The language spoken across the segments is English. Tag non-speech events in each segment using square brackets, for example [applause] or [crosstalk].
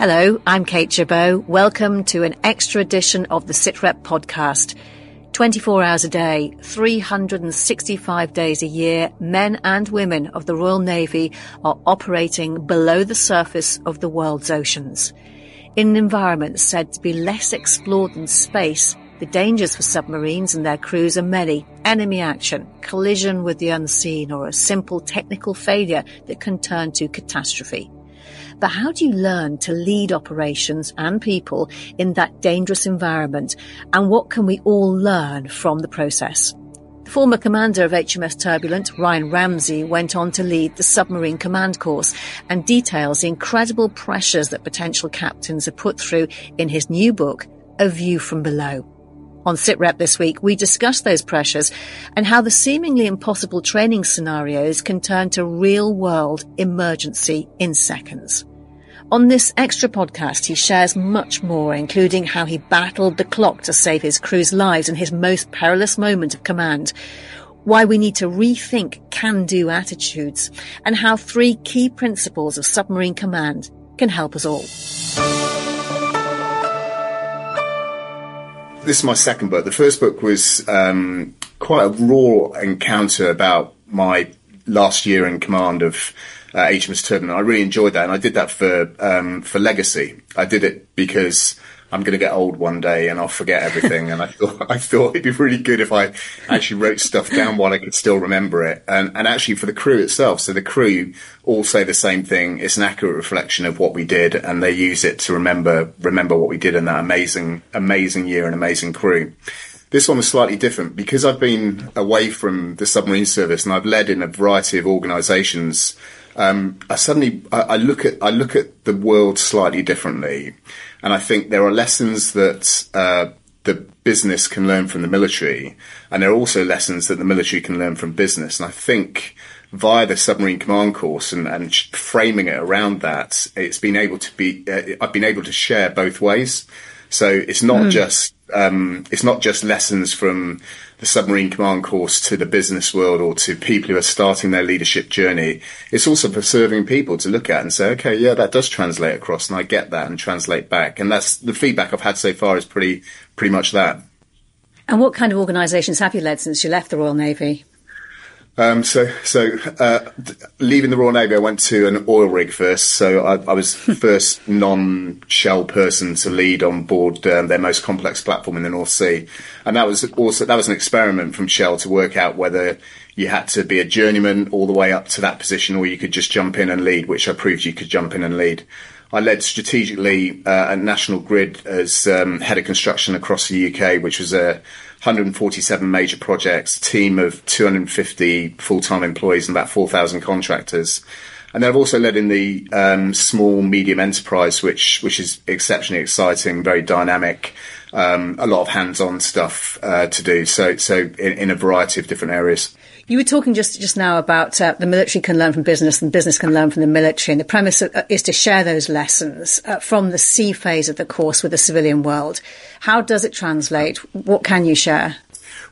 Hello, I'm Kate Gerbeau. Welcome to an extra edition of the SITREP podcast. 24 hours a day, 365 days a year, men and women of the Royal Navy are operating below the surface of the world's oceans. In an environment said to be less explored than space, the dangers for submarines and their crews are many. Enemy action, collision with the unseen, or a simple technical failure that can turn to catastrophe. But how do you learn to lead operations and people in that dangerous environment? And what can we all learn from the process? The former commander of HMS Turbulent, Ryan Ramsey, went on to lead the submarine command course and details the incredible pressures that potential captains are put through in his new book, A View from Below. On SITREP this week, we discuss those pressures and how the seemingly impossible training scenarios can turn to real world emergency in seconds. On this extra podcast, he shares much more, including how he battled the clock to save his crew's lives in his most perilous moment of command, why we need to rethink can-do attitudes, and how three key principles of submarine command can help us all. This is my second book. The first book was um, quite a raw encounter about my last year in command of uh, HMS Turbulent. I really enjoyed that, and I did that for um, for legacy. I did it because I'm going to get old one day and I'll forget everything. and I [laughs] thought I thought it'd be really good if I actually wrote stuff down while I could still remember it. And and actually for the crew itself, so the crew all say the same thing. It's an accurate reflection of what we did, and they use it to remember remember what we did in that amazing amazing year and amazing crew. This one was slightly different because I've been away from the submarine service and I've led in a variety of organisations um, I suddenly I, I, look at I look at the world slightly differently, and I think there are lessons that uh, the business can learn from the military, and there are also lessons that the military can learn from business. And I think via the submarine command course and, and framing it around that, it's been able to be uh, I've been able to share both ways. So it's not mm. just um, it's not just lessons from the submarine command course to the business world or to people who are starting their leadership journey. It's also for serving people to look at and say, okay, yeah, that does translate across, and I get that and translate back. And that's the feedback I've had so far is pretty pretty much that. And what kind of organisations have you led since you left the Royal Navy? Um, so, so uh, leaving the Royal Navy, I went to an oil rig first. So I, I was [laughs] first non-Shell person to lead on board um, their most complex platform in the North Sea, and that was also that was an experiment from Shell to work out whether you had to be a journeyman all the way up to that position, or you could just jump in and lead, which I proved you could jump in and lead. I led strategically uh, at National Grid as um, head of construction across the UK, which was a 147 major projects, team of 250 full-time employees and about 4,000 contractors. And then I've also led in the um, small medium enterprise, which which is exceptionally exciting, very dynamic, um, a lot of hands-on stuff uh, to do. So so in, in, a variety of different areas. You were talking just just now about uh, the military can learn from business and business can learn from the military, and the premise uh, is to share those lessons uh, from the C phase of the course with the civilian world. How does it translate? What can you share?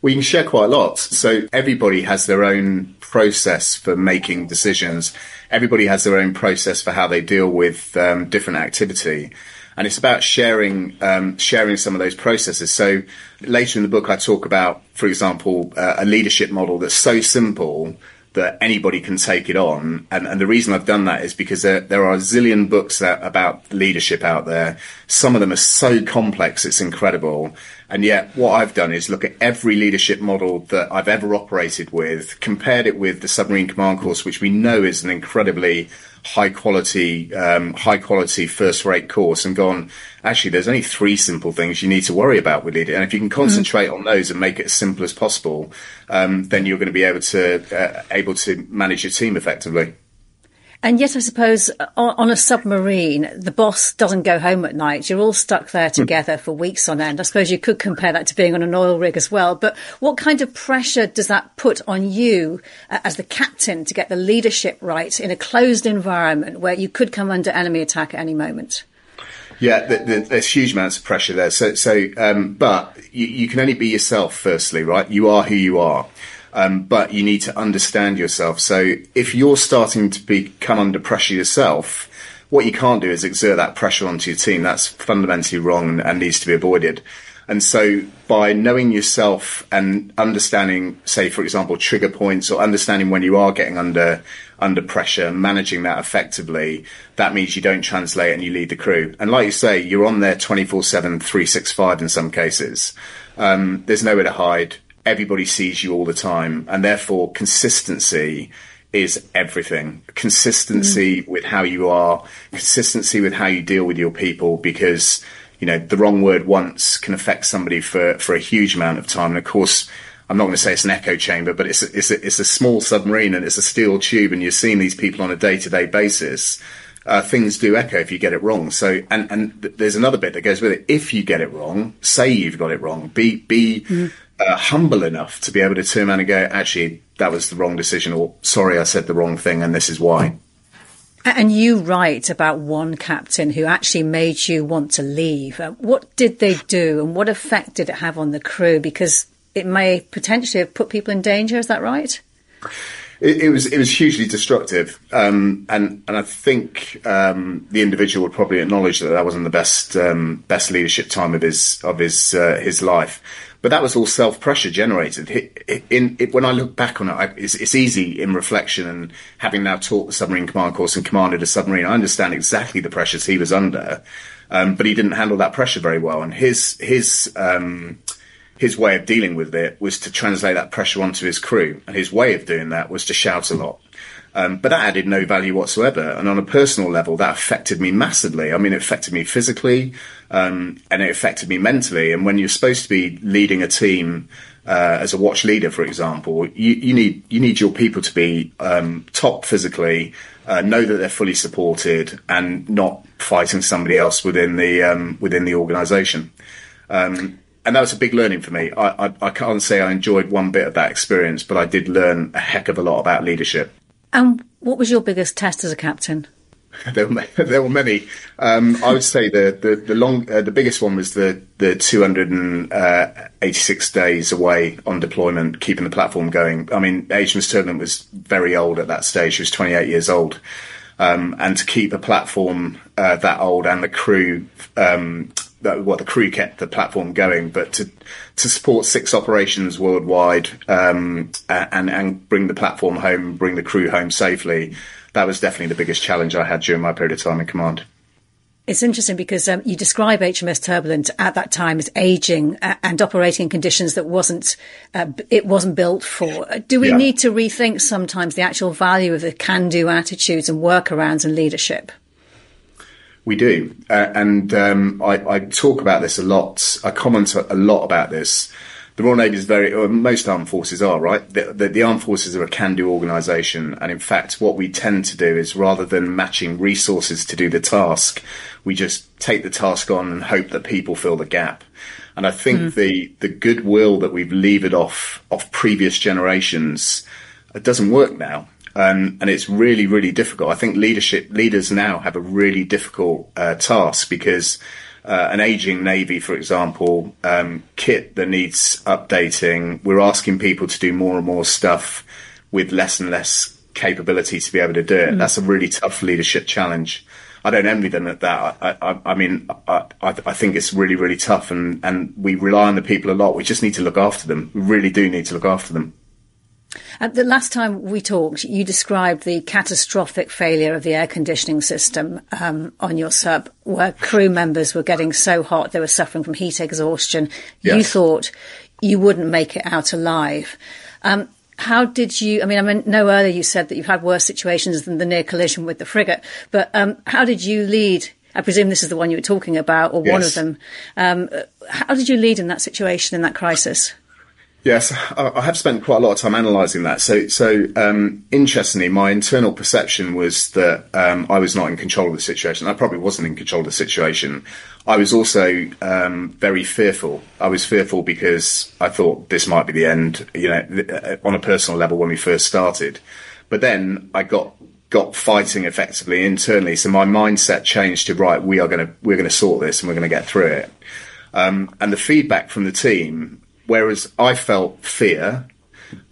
We can share quite a lot. So everybody has their own process for making decisions. Everybody has their own process for how they deal with um, different activity and it's about sharing um, sharing some of those processes. So later in the book, I talk about, for example, uh, a leadership model that's so simple that anybody can take it on. And, and the reason I've done that is because there, there are a zillion books that, about leadership out there. Some of them are so complex, it's incredible. And yet, what I've done is look at every leadership model that I've ever operated with, compared it with the submarine command course, which we know is an incredibly high quality, um, high quality first rate course and gone, actually, there's only three simple things you need to worry about with it. And if you can concentrate mm-hmm. on those and make it as simple as possible, um, then you're going to be able to, uh, able to manage your team effectively. And yet, I suppose on, a submarine, the boss doesn't go home at night. You're all stuck there hmm. together for weeks on end. I suppose you could compare that to being on an oil rig as well. But what kind of pressure does that put on you uh, as the captain to get the leadership right in a closed environment where you could come under enemy attack at any moment? Yeah, the, the, there's huge amounts of pressure there. So, so, um, but you, you can only be yourself. Firstly, right? You are who you are. Um, but you need to understand yourself. So if you're starting to become under pressure yourself, what you can't do is exert that pressure onto your team. That's fundamentally wrong and needs to be avoided. And so by knowing yourself and understanding, say, for example, trigger points or understanding when you are getting under, under pressure, managing that effectively, that means you don't translate and you lead the crew. And like you say, you're on there 24 7, 365 in some cases. Um, there's nowhere to hide. Everybody sees you all the time. And therefore consistency is everything. Consistency mm. with how you are, consistency with how you deal with your people because you know, the wrong word once can affect somebody for, for a huge amount of time. And of course, I'm not going to say it's an echo chamber, but it's a, it's a, it's a small submarine and it's a steel tube and you're seeing these people on a day to day basis. Uh, things do echo if you get it wrong. So, and, and th- there's another bit that goes with it. If you get it wrong, say you've got it wrong. Be, be mm. Uh, humble enough to be able to turn around and go, actually, that was the wrong decision or sorry, I said the wrong thing and this is why. And you write about one captain who actually made you want to leave. Uh, what did they do and what effect did it have on the crew? Because it may potentially have put people in danger. Is that right? It, it was it was hugely destructive, um, and and I think um, the individual would probably acknowledge that that wasn't the best um, best leadership time of his of his uh, his life. But that was all self pressure generated. In, when I look back on it, I, it's, it's, easy in reflection and having now taught the submarine command course and commanded a submarine, I understand exactly the pressures he was under. Um, but he didn't handle that pressure very well. And his his um, his way of dealing with it was to translate that pressure onto his crew. And his way of doing that was to shout a lot. Um, but that added no value whatsoever. And on a personal level, that affected me massively. I mean, it affected me physically, um, and it affected me mentally. And when you're supposed to be leading a team, uh, as a watch leader, for example, you, you need you need your people to be um, top physically, uh, know that they're fully supported, and not fighting somebody else within the um, within the organisation. Um, and that was a big learning for me. I, I, I, can't say I enjoyed one bit of that experience, but I did learn a heck of a lot about leadership. And what was your biggest test as a captain? [laughs] there, were, [laughs] there were many. Um, I would say the the, the long uh, the biggest one was the the 286 days away on deployment, keeping the platform going. I mean, HMS Turbulent was very old at that stage. She was 28 years old. Um, and to keep a platform uh, that old and the crew um, that, what the crew kept the platform going, but to to support six operations worldwide um, and and bring the platform home, bring the crew home safely, that was definitely the biggest challenge I had during my period of time in command. It's interesting because um, you describe HMS Turbulent at that time as aging uh, and operating in conditions that wasn't uh, it wasn't built for. Do we yeah. need to rethink sometimes the actual value of the can-do attitudes and workarounds and leadership? We do, uh, and um, I, I, talk about this a lot. I comment a lot about this. The Royal Navy is very, or most armed forces are right. The, the, the armed forces are a can-do organisation, and in fact, what we tend to do is rather than matching resources to do the task, we just take the task on and hope that people fill the gap. And I think mm. the the goodwill that we've levered off of previous generations it doesn't work now. Um, and it's really, really difficult. I think leadership leaders now have a really difficult uh, task because uh, an aging navy, for example, um, kit that needs updating. We're asking people to do more and more stuff with less and less capability to be able to do it. Mm. That's a really tough leadership challenge. I don't envy them at that. I, I, I mean, I, I, think it's really, really tough, and, and we rely on the people a lot. We just need to look after them. We really do need to look after them. Uh, the last time we talked, you described the catastrophic failure of the air conditioning system um, on your sub, where crew members were getting so hot they were suffering from heat exhaustion. Yes. You thought you wouldn't make it out alive. Um, how did you? I mean, I know earlier you said that you've had worse situations than the near collision with the frigate, but um, how did you lead? I presume this is the one you were talking about, or yes. one of them. Um, how did you lead in that situation, in that crisis? Yes, I have spent quite a lot of time analysing that. So, so um, interestingly, my internal perception was that um, I was not in control of the situation. I probably wasn't in control of the situation. I was also um, very fearful. I was fearful because I thought this might be the end. You know, uh, on a personal level when we first started. But then I got got fighting effectively internally. So my mindset changed to right. We are going to we're going to sort this and we're going to get through it. Um, and the feedback from the team Whereas I felt fear,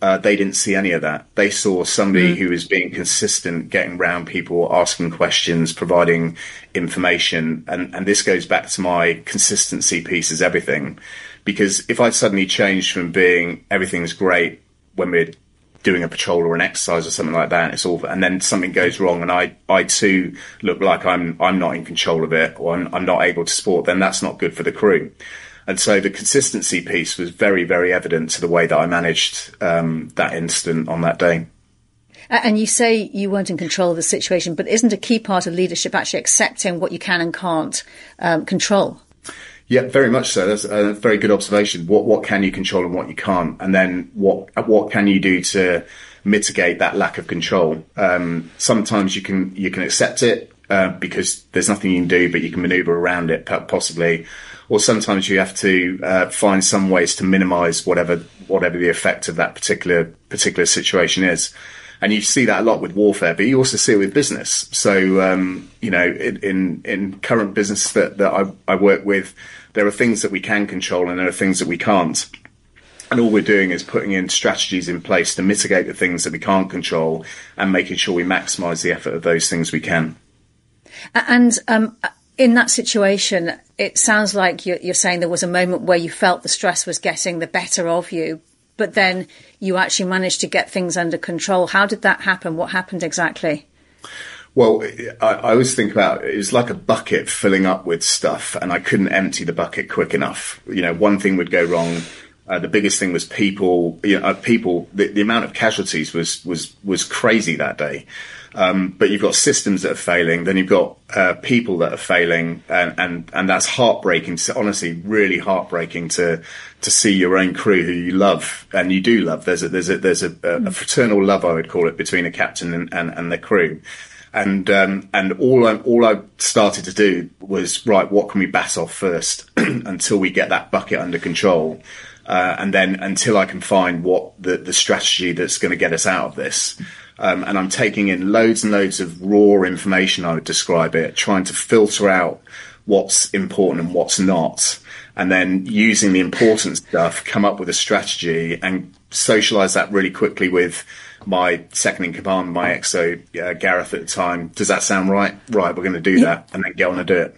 uh, they didn't see any of that. They saw somebody mm. who was being consistent, getting round people, asking questions, providing information. And, and this goes back to my consistency piece is everything. Because if I suddenly changed from being everything's great when we're doing a patrol or an exercise or something like that, and it's all, and then something goes wrong, and I, I too look like I'm, I'm not in control of it, or I'm, I'm not able to support, then that's not good for the crew. And so the consistency piece was very, very evident to the way that I managed um, that incident on that day. And you say you weren't in control of the situation, but isn't a key part of leadership actually accepting what you can and can't um, control? Yeah, very much so. That's a very good observation. What what can you control and what you can't, and then what what can you do to mitigate that lack of control? Um, sometimes you can you can accept it uh, because there's nothing you can do, but you can manoeuvre around it possibly or sometimes you have to uh, find some ways to minimise whatever whatever the effect of that particular particular situation is. And you see that a lot with warfare, but you also see it with business. So, um, you know, in, in, in current business that, that I, I work with, there are things that we can control and there are things that we can't. And all we're doing is putting in strategies in place to mitigate the things that we can't control and making sure we maximise the effort of those things we can. And um, in that situation, it sounds like you're, saying there was a moment where you felt the stress was getting the better of you, but then you actually managed to get things under control. How did that happen? What happened exactly? Well, I, I always think about it was like a bucket filling up with stuff, and I couldn't empty the bucket quick enough. You know, one thing would go wrong. Uh, the biggest thing was people. You know, uh, people. The, the amount of casualties was was was crazy that day. Um, but you've got systems that are failing, then you've got uh, people that are failing, and, and, and that's heartbreaking. To, honestly, really heartbreaking to to see your own crew who you love and you do love. There's a there's a there's a, a fraternal love, I would call it, between a captain and, and, and the crew. And um, and all I all I started to do was right. What can we bat off first [clears throat] until we get that bucket under control? Uh, and then until I can find what the, the strategy that's going to get us out of this. Um, and I'm taking in loads and loads of raw information, I would describe it, trying to filter out what's important and what's not. And then using the important stuff, come up with a strategy and socialize that really quickly with my second in command, my XO, uh, Gareth at the time. Does that sound right? Right, we're going to do that and then get on and do it.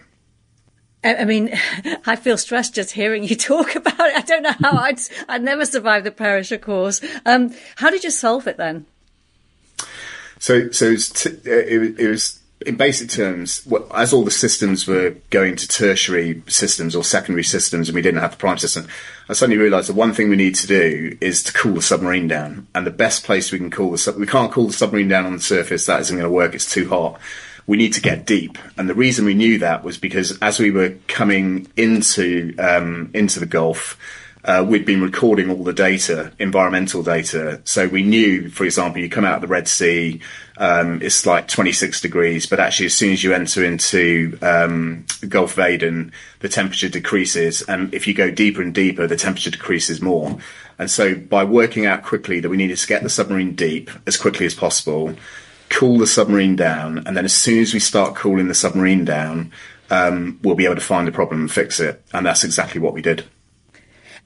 I mean, [laughs] I feel stressed just hearing you [laughs] talk about it. I don't know how I'd, I'd never survive the Perisher course. Um, how did you solve it then? So, so it was, t- uh, it, it was in basic terms, as all the systems were going to tertiary systems or secondary systems, and we didn't have the prime system, I suddenly realised the one thing we need to do is to cool the submarine down. And the best place we can cool the sub- we can't cool the submarine down on the surface. That isn't going to work. It's too hot. We need to get deep. And the reason we knew that was because as we were coming into um, into the Gulf uh, we'd been recording all the data, environmental data. So we knew, for example, you come out of the Red Sea, um, it's like 26 degrees, but actually, as soon as you enter into um, the Gulf of Aden, the temperature decreases. And if you go deeper and deeper, the temperature decreases more. And so by working out quickly that we needed to get the submarine deep as quickly as possible, cool the submarine down, and then as soon as we start cooling the submarine down, um, we'll be able to find the problem and fix it. And that's exactly what we did.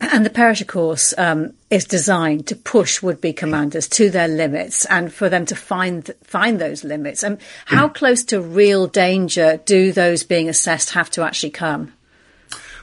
And the Perisher course um, is designed to push would-be commanders to their limits and for them to find find those limits. And how mm. close to real danger do those being assessed have to actually come?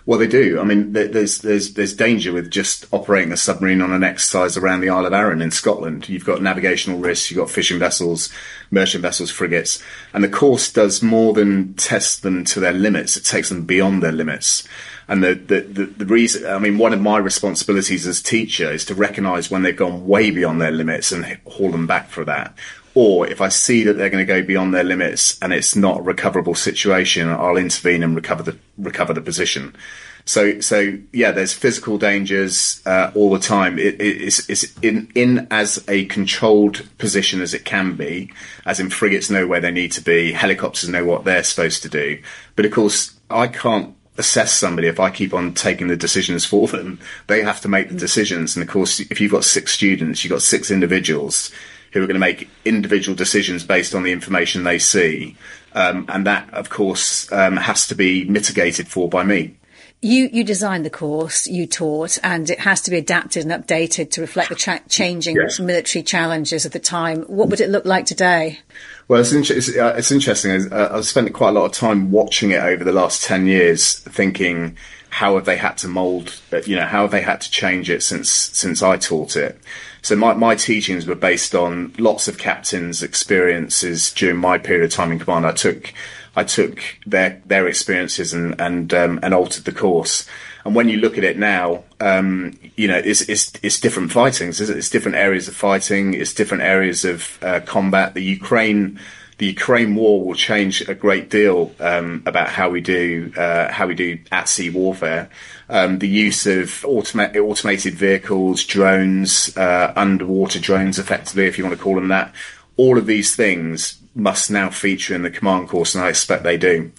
Well, they do. I mean, there's there's there's danger with just operating a submarine on an exercise around the Isle of Arran in Scotland. You've got navigational risks, you've got fishing vessels, merchant vessels, frigates, and the course does more than test them to their limits. It takes them beyond their limits. And the, the, the, the, reason, I mean, one of my responsibilities as teacher is to recognize when they've gone way beyond their limits and haul them back for that. Or if I see that they're going to go beyond their limits and it's not a recoverable situation, I'll intervene and recover the, recover the position. So, so yeah, there's physical dangers uh, all the time. It, it's, it's in in as a controlled position as it can be, as in frigates know where they need to be, helicopters know what they're supposed to do. But of course, I can't assess somebody if I keep on taking the decisions for them. They have to make the decisions. And of course, if you've got six students, you've got six individuals who are going to make individual decisions based on the information they see. Um, and that, of course, um, has to be mitigated for by me. You you designed the course, you taught, and it has to be adapted and updated to reflect the cha- changing yes. military challenges of the time. What would it look like today? Well, it's, inter- it's, uh, it's interesting. Uh, I've spent quite a lot of time watching it over the last ten years, thinking how have they had to mould, uh, you know, how have they had to change it since since I taught it. So my, my teachings were based on lots of captains' experiences during my period of time in command. I took I took their their experiences and and um, and altered the course. And when you look at it now, um, you know, it's, it's, it's different fightings. It's different areas of fighting. It's different areas of uh, combat. The Ukraine the Ukraine war will change a great deal um, about how we do uh, how we do at sea warfare. Um, the use of automa- automated vehicles, drones, uh, underwater drones, effectively, if you want to call them that. All of these things must now feature in the command course, and I expect they do.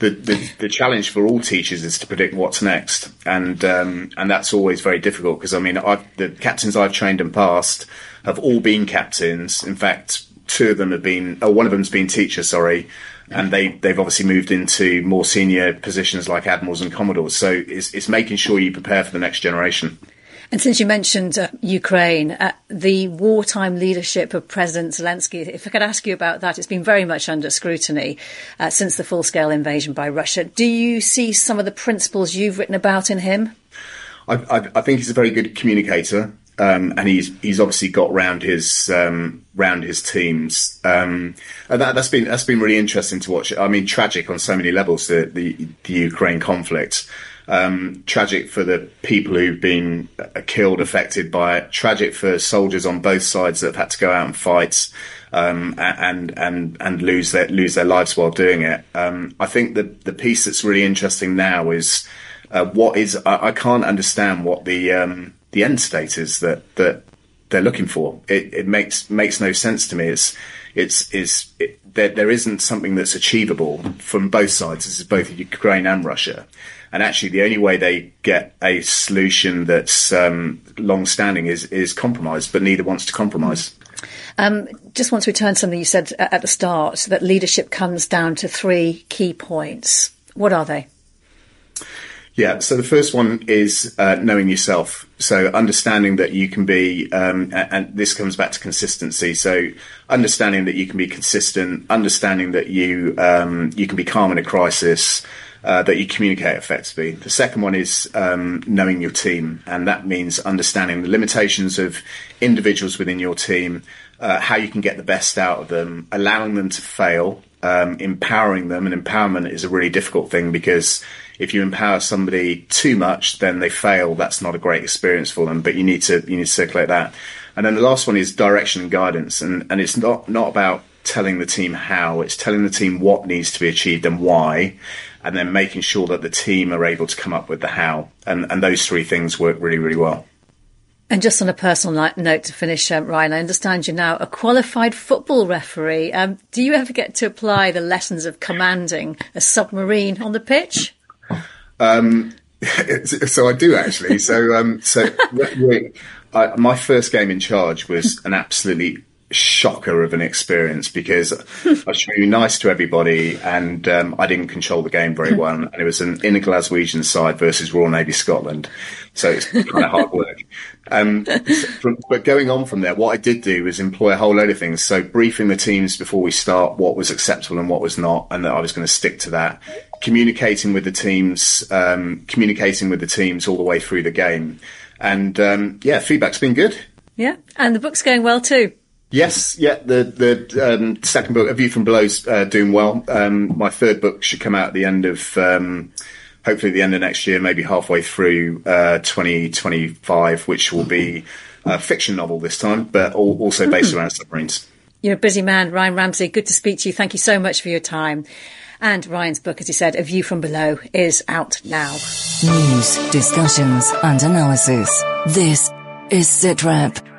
The, the, the challenge for all teachers is to predict what's next, and um, and that's always very difficult because I mean, I've, the captains I've trained and passed have all been captains. In fact, two of them have been, oh, one of them's been teacher, sorry, and they they've obviously moved into more senior positions like admirals and commodores. So it's it's making sure you prepare for the next generation. And since you mentioned uh, Ukraine, uh, the wartime leadership of President Zelensky, if I could ask you about that, it's been very much under scrutiny uh, since the full scale invasion by Russia. Do you see some of the principles you've written about in him? I, I, I think he's a very good communicator. Um, and he's he's obviously got round his um, round his teams, um, and that, has been that's been really interesting to watch. I mean, tragic on so many levels the the, the Ukraine conflict. Um, tragic for the people who've been uh, killed, affected by it. Tragic for soldiers on both sides that have had to go out and fight um, and and and lose their lose their lives while doing it. Um, I think the the piece that's really interesting now is uh, what is I, I, can't understand what the the end state is that that they're looking for. It, it makes makes no sense to me. It's it's is it, there, there isn't something that's achievable from both sides. This is both Ukraine and Russia. And actually, the only way they get a solution that's um, long-standing is is compromise. But neither wants to compromise. Um, just want to return to something you said at the start that leadership comes down to three key points. What are they? Yeah. So the first one is uh, knowing yourself. So understanding that you can be, um, and this comes back to consistency. So understanding that you can be consistent, understanding that you um, you can be calm in a crisis. Uh, that you communicate effectively. The second one is um, knowing your team, and that means understanding the limitations of individuals within your team, uh, how you can get the best out of them, allowing them to fail, um, empowering them. And empowerment is a really difficult thing because if you empower somebody too much, then they fail. That's not a great experience for them. But you need to you need to circulate that. And then the last one is direction and guidance, and and it's not not about telling the team how. It's telling the team what needs to be achieved and why, and then making sure that the team are able to come up with the how. And and those three things work really really well. And just on a personal note to finish, um, Ryan, I understand you're now a qualified football referee. Um, do you ever get to apply the lessons of commanding a submarine on the pitch? Um, [laughs] so I do actually. So, um, so I, my first game in charge was an absolutely shocker of an experience because I was be nice to everybody and um, I didn't control the game very well. And it was an inner Glaswegian side versus Royal Navy Scotland. So it's kind of hard work. Um, from, but going on from there, what I did do was employ a whole load of things. So briefing the teams before we start what was acceptable and what was not, and that I was going to stick to that. Communicating with the teams, um, communicating with the teams all the way through the game. And um, yeah, feedback's been good. Yeah, and the book's going well too. Yes, yeah. The the um, second book, A View from Below's uh, doing well. Um, my third book should come out at the end of, um, hopefully, the end of next year, maybe halfway through uh, 2025, which will be a fiction novel this time, but also based mm. around submarines. You're a busy man, Ryan Ramsey. Good to speak to you. Thank you so much for your time. And Ryan's book, as he said, A View from Below, is out now. News, discussions, and analysis. This is SITREP